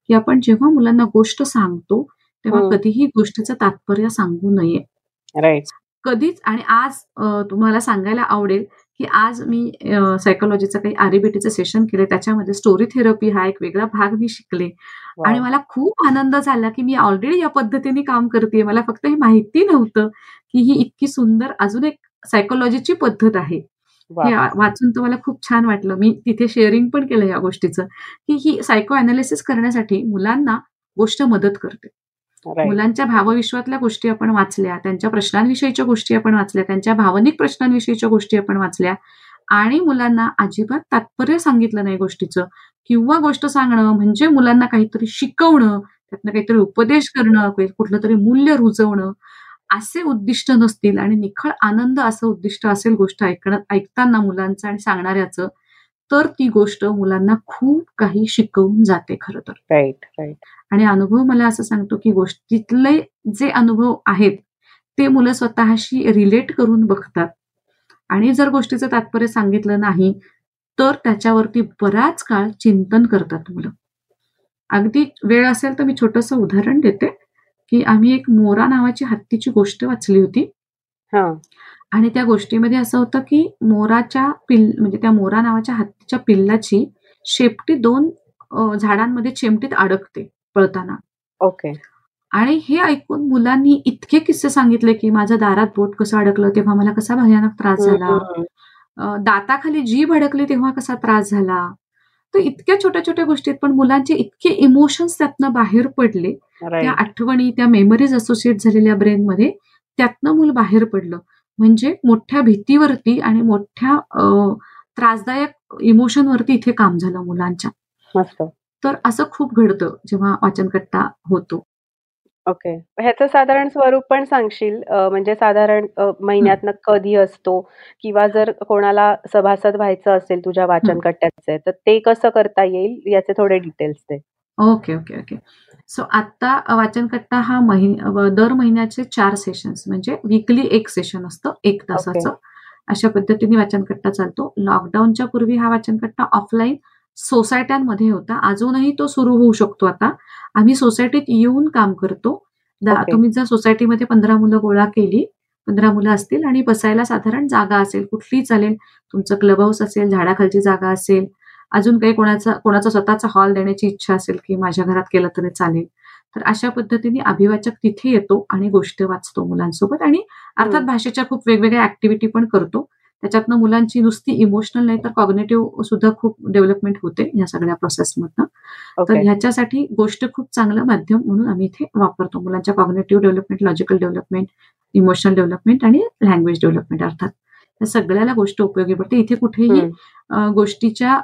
की आपण जेव्हा मुलांना गोष्ट सांगतो तेव्हा कधीही गोष्टीचं तात्पर्य सांगू नये. कधीच आणि आज तुम्हाला सांगायला आवडेल की आज मी सायकोलॉजीचं काही आरबीटीचं सेशन केले त्याच्यामध्ये स्टोरी थेरपी हा एक वेगळा भाग मी शिकले. आणि मला खूप आनंद झाला की मी ऑलरेडी या पद्धतीने काम करते मला फक्त हे माहिती नव्हतं की ही इतकी सुंदर अजून एक सायकोलॉजीची पद्धत आहे. हे वाचून तर मला खूप छान वाटलं. मी तिथे शेअरिंग पण केलं या गोष्टीचं की ही सायको अनालिसिस करण्यासाठी मुलांना गोष्ट मदत करते. मुलांच्या भावविश्वातल्या गोष्टी आपण वाचल्या त्यांच्या प्रश्नांविषयीच्या गोष्टी आपण वाचल्या त्यांच्या भावनिक प्रश्नांविषयीच्या गोष्टी आपण वाचल्या आणि मुलांना अजिबात तात्पर्य सांगितलं नाही गोष्टीचं. किंवा गोष्ट सांगणं म्हणजे मुलांना काहीतरी शिकवणं त्यातनं काहीतरी उपदेश करणं कुठलं तरी मूल्य रुजवणं असे उद्दिष्ट नसतील आणि निखळ आनंद असं उद्दिष्ट असेल गोष्ट ऐकणं ऐकताना मुलांचं आणि सांगणाऱ्याचं तर ती गोष्ट मुलांना खूप काही शिकवून जाते खरं तर. राईट राईट आणि अनुभव मला असं सांगतो की गोष्टीतले जे अनुभव आहेत ते मुलं स्वतःशी रिलेट करून बघतात. आणि जर गोष्टीचं तात्पर्य सांगितलं नाही तर त्याच्यावरती बराच काळ चिंतन करतात मुलं. अगदी वेळ असेल तर मी छोटस उदाहरण देते की आम्ही एक मोरा नावाची हत्तीची गोष्ट वाचली होती. आणि त्या गोष्टीमध्ये असं होतं की मोराच्या पिल म्हणजे त्या मोरा नावाच्या हत्तीच्या पिल्लाची शेपटी दोन झाडांमध्ये शेमटीत अडकते पळताना. ओके. आणि हे ऐकून मुलांनी इतके किस्से सांगितले की माझ्या दारात बोट कसं अडकलं तेव्हा मला कसा भयानक त्रास झाला. दाताखाली जीभ अडकली तेव्हा कसा त्रास झाला. तर इतक्या छोट्या छोट्या गोष्टीत पण मुलांचे इतके इमोशन्स त्यातनं बाहेर पडले. त्या आठवणी त्या मेमरीज असोसिएट झालेल्या ब्रेनमध्ये त्यातनं मूल बाहेर पडलं. म्हणजे मोठ्या भीतीवरती आणि मोठ्या त्रासदायक इमोशनवरती इथे काम झालं मुलांच्या. मस्त. तर असं खूप घडतं जेव्हा वाचनकट्टा होतो. ओके. ह्याचं साधारण स्वरूप पण सांगशील? म्हणजे साधारण महिन्यातनं कधी असतो? किंवा जर कोणाला सभासद व्हायचं असेल तुझ्या वाचन कट्ट्याचे तर ते कसं करता येईल? याचे थोडे डिटेल्स दे. Okay okay okay. सो आता वाचनकट्टा हा महिन दर महिन्याचे चार सेशन्स म्हणजे वीकली एक सेशन असतं एक तासाचं. अशा पद्धतीने वाचनकट्टा चालतो. लॉकडाऊनच्या पूर्वी हा वाचनकट्टा ऑफलाईन सोसायट्यांमध्ये होता. अजूनही तो सुरू होऊ शकतो आता. आम्ही सोसायटीत येऊन काम करतो. तुम्ही जर सोसायटीमध्ये पंधरा मुलं गोळा केली पंधरा मुलं असतील आणि बसायला साधारण जागा असेल कुठली चालेल. तुमचं क्लब हाऊस असेल झाडाखालची जागा असेल अजून काही कोणाचा कोणाचा स्वतःचा हॉल देण्याची इच्छा असेल की माझ्या घरात केलं तरी चालेल. तर अशा पद्धतीने अभिवाचक तिथे येतो आणि गोष्ट वाचतो मुलांसोबत आणि अर्थात भाषेच्या खूप वेगवेगळ्या ऍक्टिव्हिटी पण करतो. त्याच्यातनं मुलांची नुसती इमोशनल नाही तर कॉग्नेटिव्ह सुद्धा खूप डेव्हलपमेंट होते या सगळ्या प्रोसेसमधनं तर ह्याच्यासाठी गोष्ट खूप चांगलं माध्यम म्हणून आम्ही इथे वापरतो मुलांच्या cognitive development logical development emotional development आणि लँग्वेज डेव्हलपमेंट अर्थात. या सगळ्याला गोष्ट उपयोगी पडते. इथे कुठेही गोष्टीच्या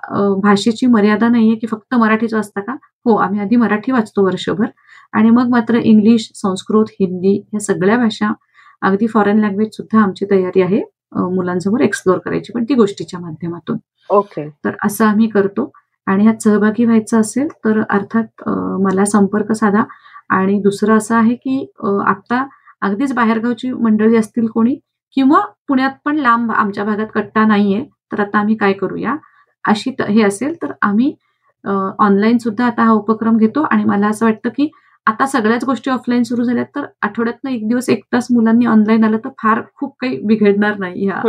भाषेची मर्यादा नाहीये की फक्त मराठीच वाचता का? हो आम्ही आधी मराठी वाचतो वर्षभर आणि मग मात्र इंग्लिश संस्कृत हिंदी या सगळ्या भाषा अगदी फॉरेन लँग्वेज सुद्धा आमची तयारी आहे मुलांसमोर एक्सप्लोर करायची पण ती गोष्टीच्या माध्यमातून. ओके. तर असं आम्ही करतो आणि ह्यात सहभागी व्हायचं असेल तर अर्थात मला संपर्क साधा आणि दुसरं असं आहे की आता अगदीच बाहेरगावची मंडळी असतील कोणी किंवा पुण्यात पण लांब आमच्या भागात कट्टा नाहीये तर आता आम्ही काय करूया? अशी हे असेल तर आम्ही ऑनलाईन सुद्धा आता हा उपक्रम घेतो आणि मला असं वाटतं की आता सगळ्याच गोष्टी ऑफलाईन सुरू झाल्या तर आठवड्यातनं एक दिवस एक तास मुलांनी ऑनलाईन आलं तर फार खूप काही बिघडणार नाही ह्या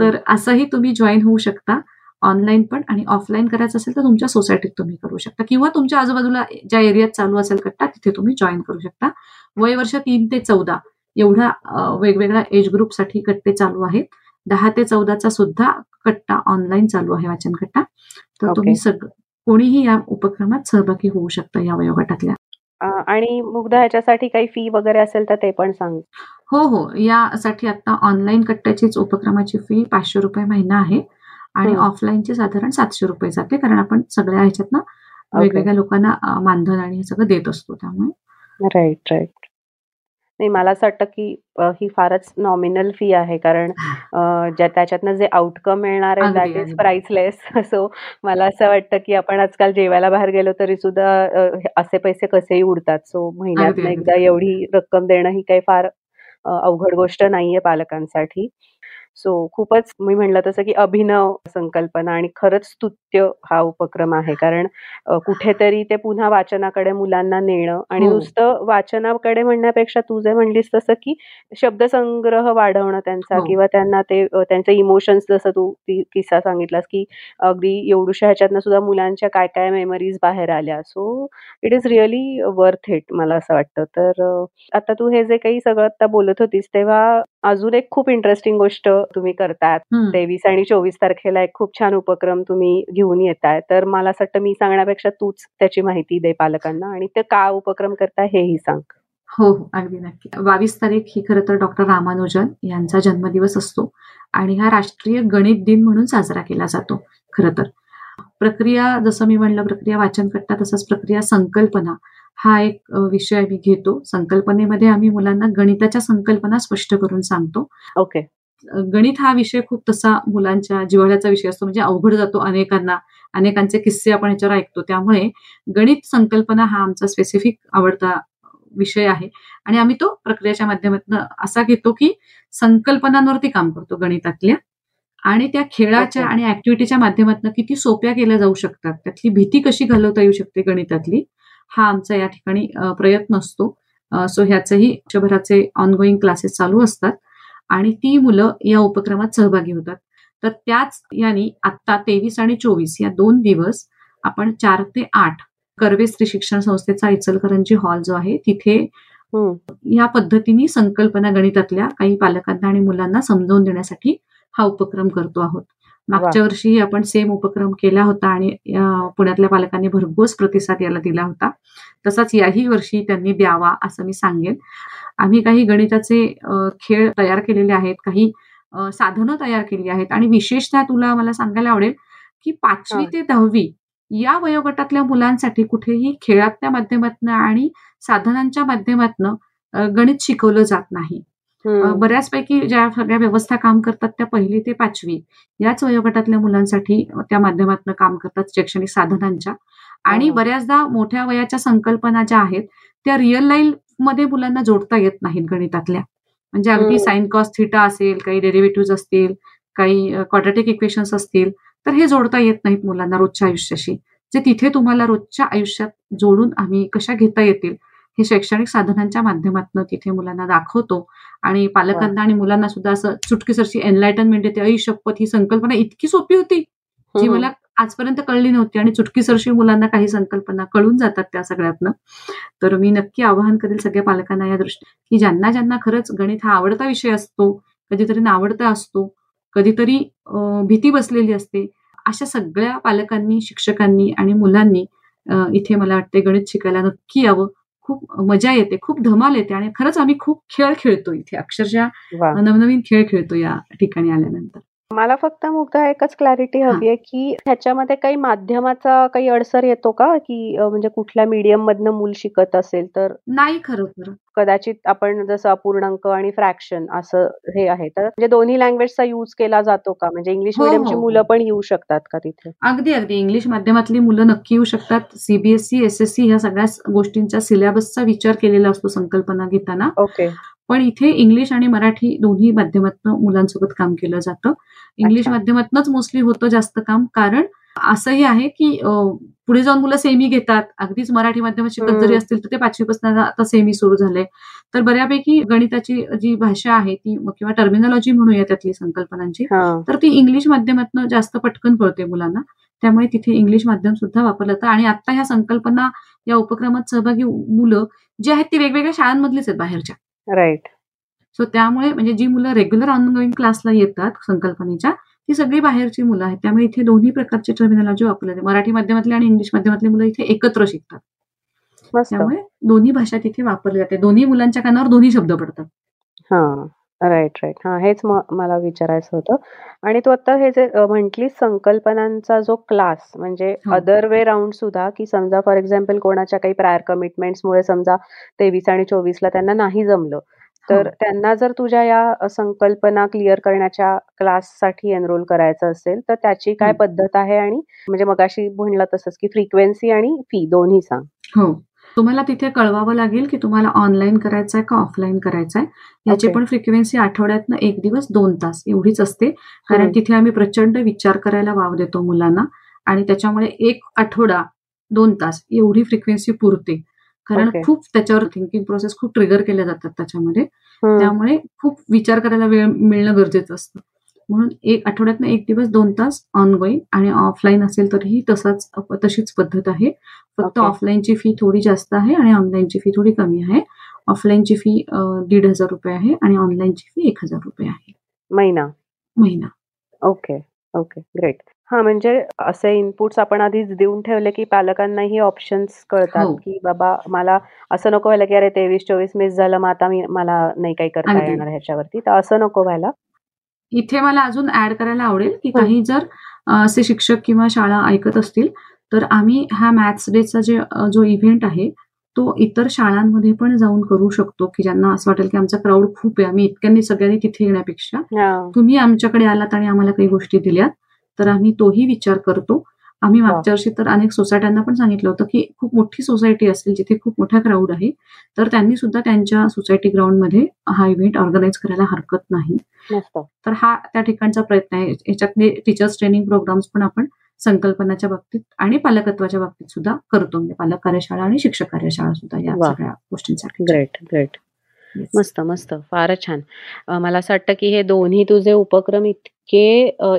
तर असंही तुम्ही जॉईन होऊ शकता ऑनलाईन पण आणि ऑफलाईन करायचं असेल तर तुमच्या सोसायटीत तुम्ही करू शकता. किंवा तुमच्या आजूबाजूला ज्या एरियात चालू असेल कट्टा तिथे तुम्ही जॉईन करू शकता. वय वर्ष तीन ते चौदा एवढ्या वेगवेगळ्या एज ग्रुपसाठी कट्टे चालू आहेत. दहा ते चौदाचा सुद्धा कट्टा ऑनलाईन चालू आहे वाचन कट्टा. तर तुम्ही सगळं कोणीही या उपक्रमात सहभागी होऊ शकता या वयोगटातल्या. आणि मुग्ध ह्याच्यासाठी काही फी वगैरे असेल तर ते पण सांग. हो हो. यासाठी आता ऑनलाईन कट्ट्याचीच उपक्रमाची फी पाचशे रुपये महिना आहे. आणि ऑफलाईनची साधारण सातशे रुपये जाते. कारण आपण सगळ्या ह्याच्यातनं वेगवेगळ्या लोकांना मानधन आणि हे सगळं देत असतो त्यामुळे. राईट राईट नाही मला असं वाटतं की ही फारच नॉमिनल फी आहे. कारण ज्या त्याच्यातनं जे आउटकम मिळणार आहे दॅट इज प्राइसलेस सो मला असं वाटतं की आपण आजकाल जेवायला बाहेर गेलो तरी सुद्धा असे पैसे कसेही उडतात. सो महिन्यात एकदा एवढी रक्कम देणं ही काही फार अवघड गोष्ट नाहीये पालकांसाठी. सो खूपच मी म्हणलं तसं की अभिनव संकल्पना आणि खरंच स्तुत्य हा उपक्रम आहे कारण कुठेतरी ते पुन्हा वाचनाकडे मुलांना नेणं आणि हो. नुसतं वाचनाकडे म्हणण्यापेक्षा तू जे म्हणलीस तसं की शब्दसंग्रह वाढवणं त्यांचा हो. किंवा त्यांना ते त्यांचे इमोशन्स जसं तू किस्सा सांगितलास की अगदी एवढूशा ह्याच्यातनं सुद्धा मुलांच्या काय काय मेमरीज बाहेर आल्या so it is really worth it मला असं वाटतं तर आता तू हे जे काही सगळं आता बोलत होतीस तेव्हा अजून एक खूप इंटरेस्टिंग गोष्ट तुम्ही करतात. तेवीस आणि चोवीस तारखेला एक खूप छान उपक्रम तुम्ही घेऊन येताय. तर मला असं वाटतं मी सांगण्यापेक्षा तूच त्याची माहिती दे पालकांना आणि ते का उपक्रम करताय हेही सांग. हो हो. अगदी नक्की. बावीस तारीख ही खरं तर डॉक्टर रामानुजन यांचा जन्मदिवस असतो आणि हा राष्ट्रीय गणित दिन म्हणून साजरा केला जातो खरं तर. प्रक्रिया जसं मी म्हणलं प्रक्रिया वाचन करता तसंच प्रक्रिया संकल्पना. हा एक विषय मी घेतो. संकल्पनेमध्ये आम्ही मुलांना गणिताच्या संकल्पना स्पष्ट करून सांगतो. ओके. गणित हा विषय खूप तसा मुलांच्या जिव्हाळ्याचा विषय असतो म्हणजे अवघड जातो अनेकांना. अनेकांचे किस्से आपण याच्यावर ऐकतो. त्यामुळे गणित संकल्पना हा आमचा स्पेसिफिक आवडता विषय आहे. आणि आम्ही तो प्रक्रियेच्या माध्यमातून असा घेतो की संकल्पनांवरती काम करतो गणितातल्या. आणि त्या खेळाच्या आणि ऍक्टिव्हिटीच्या माध्यमातून किती सोप्या केल्या जाऊ शकतात त्यातली भीती कशी घालवता येऊ शकते गणितातली हा आमचा या ठिकाणी प्रयत्न असतो. सो ह्याचेही वर्षभराचे ऑनगोईंग क्लासेस चालू असतात आणि ती मुलं या उपक्रमात सहभागी होतात. तर त्याच यांनी आत्ता तेवीस आणि चोवीस या दोन दिवस आपण चार ते आठ कर्वे स्त्री शिक्षण संस्थेचा इचलकरंजी हॉल जो आहे तिथे या पद्धतीने संकल्पना गणितातल्या काही पालकांना आणि मुलांना समजावून देण्यासाठी हा उपक्रम करतो आहोत. मागच्या वर्षी आपण सेम उपक्रम केला होता आणि पुण्यातल्या पालकांनी भरघोस प्रतिसाद याला दिला होता. तसाच याही वर्षी त्यांनी द्यावा असं मी सांगेन. आम्ही काही गणिताचे खेळ तयार केलेले आहेत काही साधनं तयार केली आहेत आणि विशेषतः तुला मला सांगायला आवडेल की पाचवी ते दहावी या वयोगटातल्या मुलांसाठी कुठेही खेळातल्या माध्यमातून आणि साधनांच्या माध्यमातून गणित शिकवलं जात नाही. बऱ्याचपैकी ज्या सगळ्या व्यवस्था काम करतात त्या पहिली ते पाचवी. याच वयोगटातल्या मुलांसाठी त्या माध्यमातून काम करतात शैक्षणिक साधनांच्या. आणि हो. बऱ्याचदा मोठ्या वयाच्या संकल्पना ज्या आहेत त्या रिअल लाईफमध्ये मुलांना जोडता येत नाहीत गणितातल्या. म्हणजे अगदी साइन कॉस थिटा असेल काही डेरिव्हेटिव्ह असतील काही क्वाड्रेटिक इक्वेशन्स असतील तर हे जोडता येत नाहीत मुलांना रोजच्या आयुष्याशी. जे तिथे तुम्हाला रोजच्या आयुष्यात जोडून आम्ही कशा घेता येतील हे शैक्षणिक साधनांच्या माध्यमातून तिथे मुलांना दाखवतो. आणि पालकांना आणि मुलांना सुद्धा असं चुटकीसरशी एनलायटनमेंट येते. ऐ शपथ ही संकल्पना इतकी सोपी होती जी मला आजपर्यंत कळली नव्हती आणि चुटकीसरशी मुलांना काही संकल्पना कळून जातात त्या सगळ्यातनं. तर मी नक्की आवाहन करेल सगळ्या पालकांना या दृष्टी की ज्यांना ज्यांना खरंच गणित हा आवडता विषय असतो कधीतरी नावडता असतो कधीतरी भीती बसलेली असते अशा सगळ्या पालकांनी शिक्षकांनी आणि मुलांनी इथे मला वाटते गणित शिकायला नक्की यावं. खूप मजा येते खूप धमाल येते आणि खरंच आम्ही खूप खेळ खेळतो इथे अक्षरशः नवनवीन खेळ खेळतो या ठिकाणी आल्यानंतर. मला फक्त मुग्धा एकच क्लॅरिटी हवी आहे, की ह्याच्यामध्ये काही माध्यमाचा काही अडसर येतो का? की म्हणजे कुठल्या मीडियम मधनं मूल शिकत असेल तर? नाही खरोखर. कदाचित आपण जसं अपूर्णांक आणि फ्रॅक्शन असं हे आहे. तर म्हणजे दोन्ही लँग्वेजचा युज केला जातो का? म्हणजे इंग्लिश हो, मीडियमची हो, मुलं हो. पण येऊ शकतात का तिथे? अगदी, अगदी. इंग्लिश माध्यमातली मुलं नक्की येऊ शकतात. सीबीएसई, एसएससी ह्या सगळ्या गोष्टींच्या सिलेबसचा विचार केलेला असतो संकल्पना घेताना. ओके. पण इथे इंग्लिश आणि मराठी दोन्ही माध्यमातून मुलांसोबत काम केलं जातं. इंग्लिश माध्यमातूनच मोस्टली होतं जास्त काम. कारण असंही आहे की पुढे जाऊन मुलं सेमी घेतात. अगदीच मराठी माध्यमात शिकत जरी असतील तर ते पाचवीपासून आता सेमी सुरू झालंय. तर बऱ्यापैकी गणिताची जी भाषा आहे ती किंवा टर्मिनॉलॉजी म्हणूया त्यातली संकल्पनांची तर ती इंग्लिश माध्यमातून जास्त पटकन कळते मुलांना. त्यामुळे तिथे इंग्लिश माध्यम सुद्धा वापरलं जातं. आणि आता ह्या संकल्पना या उपक्रमात सहभागी मुलं जी आहेत ती वेगवेगळ्या शाळांमधलीच आहेत बाहेरच्या. राईट सो त्यामुळे म्हणजे जी मुलं रेग्युलर ऑनगोईंग क्लासला येतात संकल्पनेच्या ती सगळी बाहेरची मुलं आहेत. त्यामुळे इथे दोन्ही प्रकारचे टर्मिनॉलॉजी वापरले मराठी माध्यमातली आणि इंग्लिश माध्यमातली मुलं इथे एकत्र शिकतात. त्यामुळे दोन्ही भाषा तिथे वापरली जाते दोन्ही मुलांच्या कानावर दोन्ही शब्द पडतात. हा राईट राईट हा हेच मला विचारायचं होतं आणि तू आता हे जे म्हंटली संकल्पनांचा जो क्लास म्हणजे अदर वे राऊंड सुद्धा की समजा फॉर एक्झाम्पल कोणाच्या काही प्रायर मुळे समजा तेवीस आणि चोवीसला त्यांना नाही जमलं तर हो. त्यांना जर तुझ्या या संकल्पना क्लिअर करण्याच्या क्लाससाठी एनरोल करायचं असेल, तर त्याची काय पद्धत आहे आणि म्हणजे मगाशी म्हणलं तसंच की फ्रिक्वेन्सी आणि फी दोन्ही सांग? हो. तुम्हाला तिथे कळवावं लागेल की तुम्हाला ऑनलाईन करायचंय का ऑफलाईन करायचंय. याची पण फ्रिक्वेन्सी आठवड्यातनं एक दिवस दोन तास एवढीच असते. कारण तिथे आम्ही प्रचंड विचार करायला वाव देतो मुलांना. आणि त्याच्यामुळे एक आठवडा, दोन तास एवढी फ्रिक्वेन्सी पुरते. कारण खूप त्याच्यावर थिंकिंग प्रोसेस खूप ट्रिगर केल्या जातात त्याच्यामध्ये. त्यामुळे खूप विचार करायला वेळ मिळणं गरजेचं असतं. म्हणून एक आठवड्यातनं एक दिवस दोन तास ऑनगोईंग आणि ऑफलाईन असेल तरीही तसाच तशीच पद्धत आहे. फक्त ऑफलाईनची फी थोडी जास्त आहे आणि ऑनलाईनची फी थोडी कमी आहे. ऑफलाईनची फी दीड हजार रुपये आहे आणि ऑनलाईनची फी एक हजार रुपये आहे. महिना? महिना. ओके ओके ग्रेट हा म्हणजे असे इनपुट्स आपण आधीच देऊन ठेवले की पालकांनाही ऑप्शन्स कळतात हो. की बाबा मला असं नको व्हायला की अरे तेवीस चोवीस मिस झालं मग आता मी मला नाही काही करता. येणार ह्याच्यावरती. तर असं नको व्हायला. इथे मला अजून ऍड करायला आवडेल की काही जर असे शिक्षक किंवा शाळा ऐकत असतील तर आम्ही हा मॅथ्स डेचा जे जो इव्हेंट आहे तो इतर शाळांमध्ये पण जाऊन करू शकतो की ज्यांना असं वाटेल की आमचा क्राऊड खूप आहे. आम्ही इतक्यांनी सगळ्यांनी तिथे येण्यापेक्षा. तुम्ही आमच्याकडे आलात आणि आम्हाला काही गोष्टी दिल्यात तर आम्ही तोही विचार करतो. आम्ही मागच्या वर्षी तर अनेक सोसायट्यांना पण सांगितलं होतं की खूप मोठी सोसायटी असेल जिथे खूप मोठा क्राऊड आहे तर त्यांनी सुद्धा त्यांच्या सोसायटी ग्राउंडमध्ये हा इव्हेंट ऑर्गनाईज करायला हरकत नाही. तर हा त्या ठिकाणचा प्रयत्न आहे. याच्यातले टीचर्स ट्रेनिंग प्रोग्राम्स पण आपण संकल्पनाच्या बाबतीत आणि पालकत्वाच्या बाबतीत सुद्धा करतो. म्हणजे पालक कार्यशाळा आणि शिक्षक कार्यशाळा सुद्धा या. सगळ्या गोष्टींसाठी. Great great Yes. मस्त मस्त. फारच छान. अ, मला असं वाटतं की हे दोन्ही तुझे उपक्रम इतके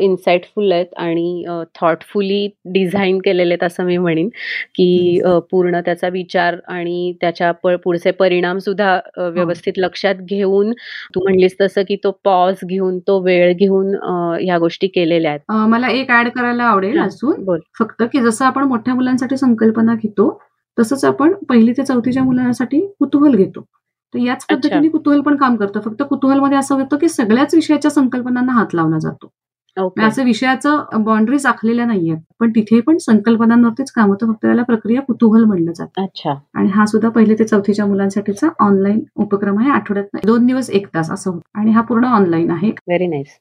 इन्साइटफुल आहेत आणि थॉटफुली डिझाईन केलेले आहेत असं मी म्हणेन की अ, पूर्ण त्याचा विचार आणि त्याच्या प- पुढचे परिणाम सुद्धा अ, व्यवस्थित लक्षात घेऊन तू म्हणलीस तसं की तो पॉज घेऊन तो वेळ घेऊन अ, ह्या गोष्टी केलेल्या आहेत. अं, मला एक ऍड करायला आवडेल हा. अजून. बोल. फक्त की जसं आपण मोठ्या मुलांसाठी संकल्पना घेतो तसंच आपण पहिली ते चौथीच्या मुलांसाठी कुतूहल घेतो. तर याच. पद्धतीने कुतूहल पण काम करतं. फक्त कुतूहलमध्ये असं होतं की सगळ्याच विषयाच्या संकल्पनांना हात लावला जातो. म्हणजे असं विषयाचं बाउंड्रीज आखलेल्या नाहीयेत. पण तिथे पण संकल्पनांवरतीच काम होतं. फक्त त्याला प्रक्रिया कुतूहल म्हणलं जातं. अच्छा. आणि हा सुद्धा पहिली ते चौथीच्या मुलांसाठीचा ऑनलाईन उपक्रम आहे. आठवड्यात दोन दिवस एक तास असं होतं. आणि हा पूर्ण ऑनलाईन आहे. व्हेरी नाईस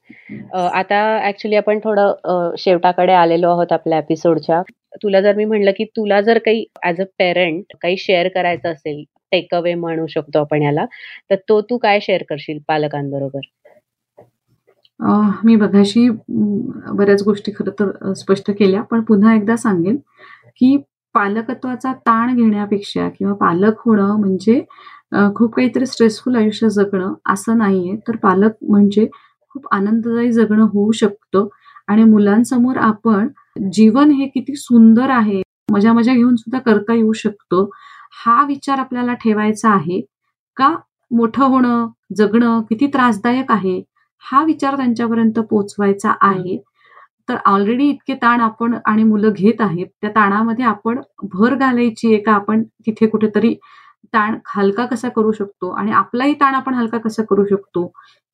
आता ऍक्च्युली आपण थोडं शेवटाकडे आलेलो आहोत आपल्या एपिसोडच्या तुला जर मी म्हणलं की तुला जर काही ऍज अ पेरेंट काही शेअर करायचं असेल टेक अवे म्हणू शकतो आपण याला. तर तो तू काय शेअर करशील पालकांबरोबर? मी बघाशी बऱ्याच गोष्टी खरं तर स्पष्ट केल्या पण पुन्हा एकदा सांगेन की पालकत्वाचा ताण घेण्यापेक्षा किंवा पालक होणं म्हणजे खूप काहीतरी स्ट्रेसफुल आयुष्य जगणं असं नाहीये. तर पालक म्हणजे खूप आनंददायी जगणं होऊ शकतं. आणि मुलांसमोर आपण जीवन हे किती सुंदर आहे मजा मजा घेऊन सुद्धा करता येऊ शकतो. हा विचार आपल्याला ठेवायचा आहे का? मोठं होणं जगणं किती त्रासदायक आहे? हा विचार त्यांच्यापर्यंत पोचवायचा आहे. तर ऑलरेडी इतके ताण आपण आणि मुलं घेत आहेत त्या ताणामध्ये आपण भर घालायची आहे का? आपण तिथे कुठेतरी ताण हलका कसा करू शकतो? आणि आपलाही ताण आपण हलका कसा करू शकतो?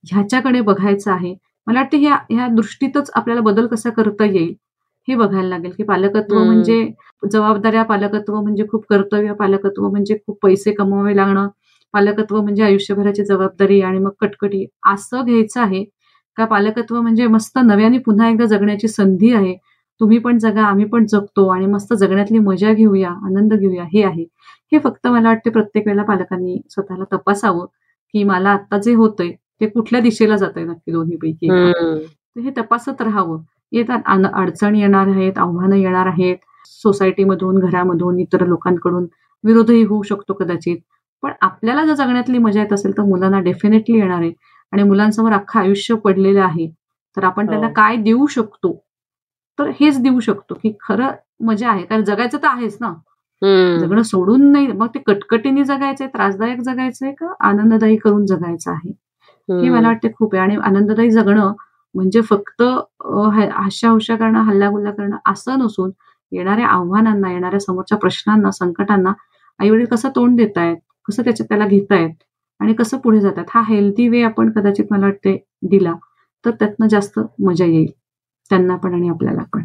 ह्याच्याकडे बघायचं आहे. मला वाटतं ह्या ह्या दृष्टीतच आपल्याला बदल कसा करता येईल? हे बघायला लागेल की पालकत्व. म्हणजे जबाबदाऱ्या पालकत्व म्हणजे खूप कर्तव्य पालकत्व म्हणजे खूप पैसे कमवावे लागणं पालकत्व म्हणजे आयुष्यभराची जबाबदारी आणि मग कटकटी. असं घ्यायचं आहे का पालकत्व म्हणजे मस्त नव्याने पुन्हा एकदा जगण्याची संधी आहे. तुम्ही पण जगा आम्ही पण जगतो आणि मस्त जगण्यातली मजा घेऊया आनंद घेऊया हे आहे. हे फक्त मला वाटते प्रत्येक वेळेला पालकांनी स्वतःला तपासावं की मला आता जे होतंय ते कुठल्या दिशेला जात आहे नक्की दोन्हीपैकी. हे तपासत राहावं. येतात. अडचणी येणार आहेत आव्हानं येणार आहेत. सोसायटीमधून घरामधून इतर लोकांकडून विरोधही होऊ शकतो कदाचित. पण आपल्याला जर जगण्यातली मजा येत असेल तर मुलांना डेफिनेटली येणार आहे. आणि मुलांसमोर अख्खं आयुष्य पडलेलं आहे. तर आपण त्यांना हो. काय देऊ शकतो? तर हेच देऊ शकतो की खरं मजा आहे. कारण जगायचं तर आहेच ना. जगणं सोडून नाही. मग ते कटकटीने जगायचंय त्रासदायक जगायचंय का आनंददायी करून जगायचं आहे? हे मला वाटते खूप आहे. आणि आनंददायी जगणं म्हणजे फक्त अं, करणं हल्लागुल्ला करणं असं नसून येणाऱ्या आव्हानांना येणाऱ्या समोरच्या प्रश्नांना संकटांना आई वडील कसं तोंड देतायत कसं त्याच्यात त्याला घेतायत आणि कसं पुढे जातात हा हेल्दी वे आपण कदाचित मला वाटते दिला तर त्यातनं जास्त मजा येईल. त्यांना पण आणि आपल्याला पण.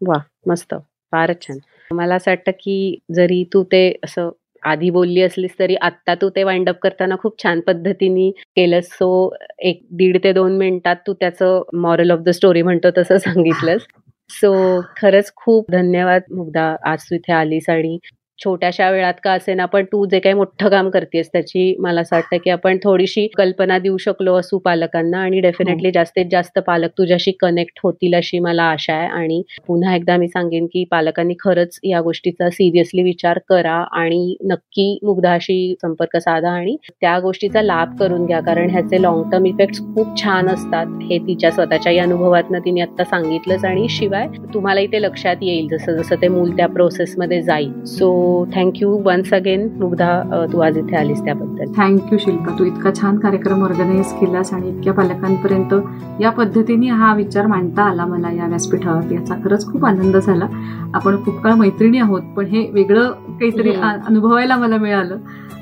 वा मस्त. फारच छान. मला असं वाटतं की जरी तू ते असं आधी बोलली असलीस तरी आत्ता तू ते वाइंड अप करताना खूप छान पद्धतीने केलंस. सो एक दीड ते दोन मिनिटात तू त्याचं मॉरल ऑफ द स्टोरी म्हणतो तसं सांगितलंस. सो खरंच खूप धन्यवाद मुग्धा आज तू इथे आलीस आणि छोट्याशा वेळात का असेना पण तू जे काही मोठं काम करतेस त्याची मला असं वाटतं की आपण थोडीशी कल्पना देऊ शकलो असू पालकांना आणि डेफिनेटली जास्तीत जास्त पालक तुझ्याशी कनेक्ट होतील अशी मला आशा आहे. आणि पुन्हा एकदा मी सांगेन की पालकांनी खरंच या गोष्टीचा सिरियसली विचार करा आणि नक्की मुग्धाशी संपर्क साधा आणि त्या गोष्टीचा लाभ करून घ्या. कारण ह्याचे लॉंग टर्म इफेक्ट खूप छान असतात. हे तिच्या स्वतःच्याही अनुभवातनं तिने आता सांगितलंच आणि शिवाय तुम्हालाही ते लक्षात येईल जसं जसं ते मूल त्या प्रोसेसमध्ये जाईल. So thank you once again Mugdha तू आज इथे आलीस त्याबद्दल. थँक्यू शिल्पा. तू इतका छान कार्यक्रम ऑर्गनाईज केलास आणि इतक्या पालकांपर्यंत या पद्धतीने हा विचार मांडता आला मला या व्यासपीठावर. याचा खरंच खूप आनंद झाला. आपण खूप काळ मैत्रिणी आहोत पण हे वेगळं काहीतरी अनुभवायला मला मिळालं.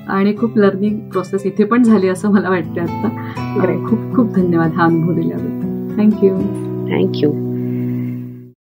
आणि खूप लर्निंग प्रोसेस इथे पण झाली असं मला वाटतं आता. खूप खूप धन्यवाद हा अनुभव दिल्याबद्दल. Thank you thank you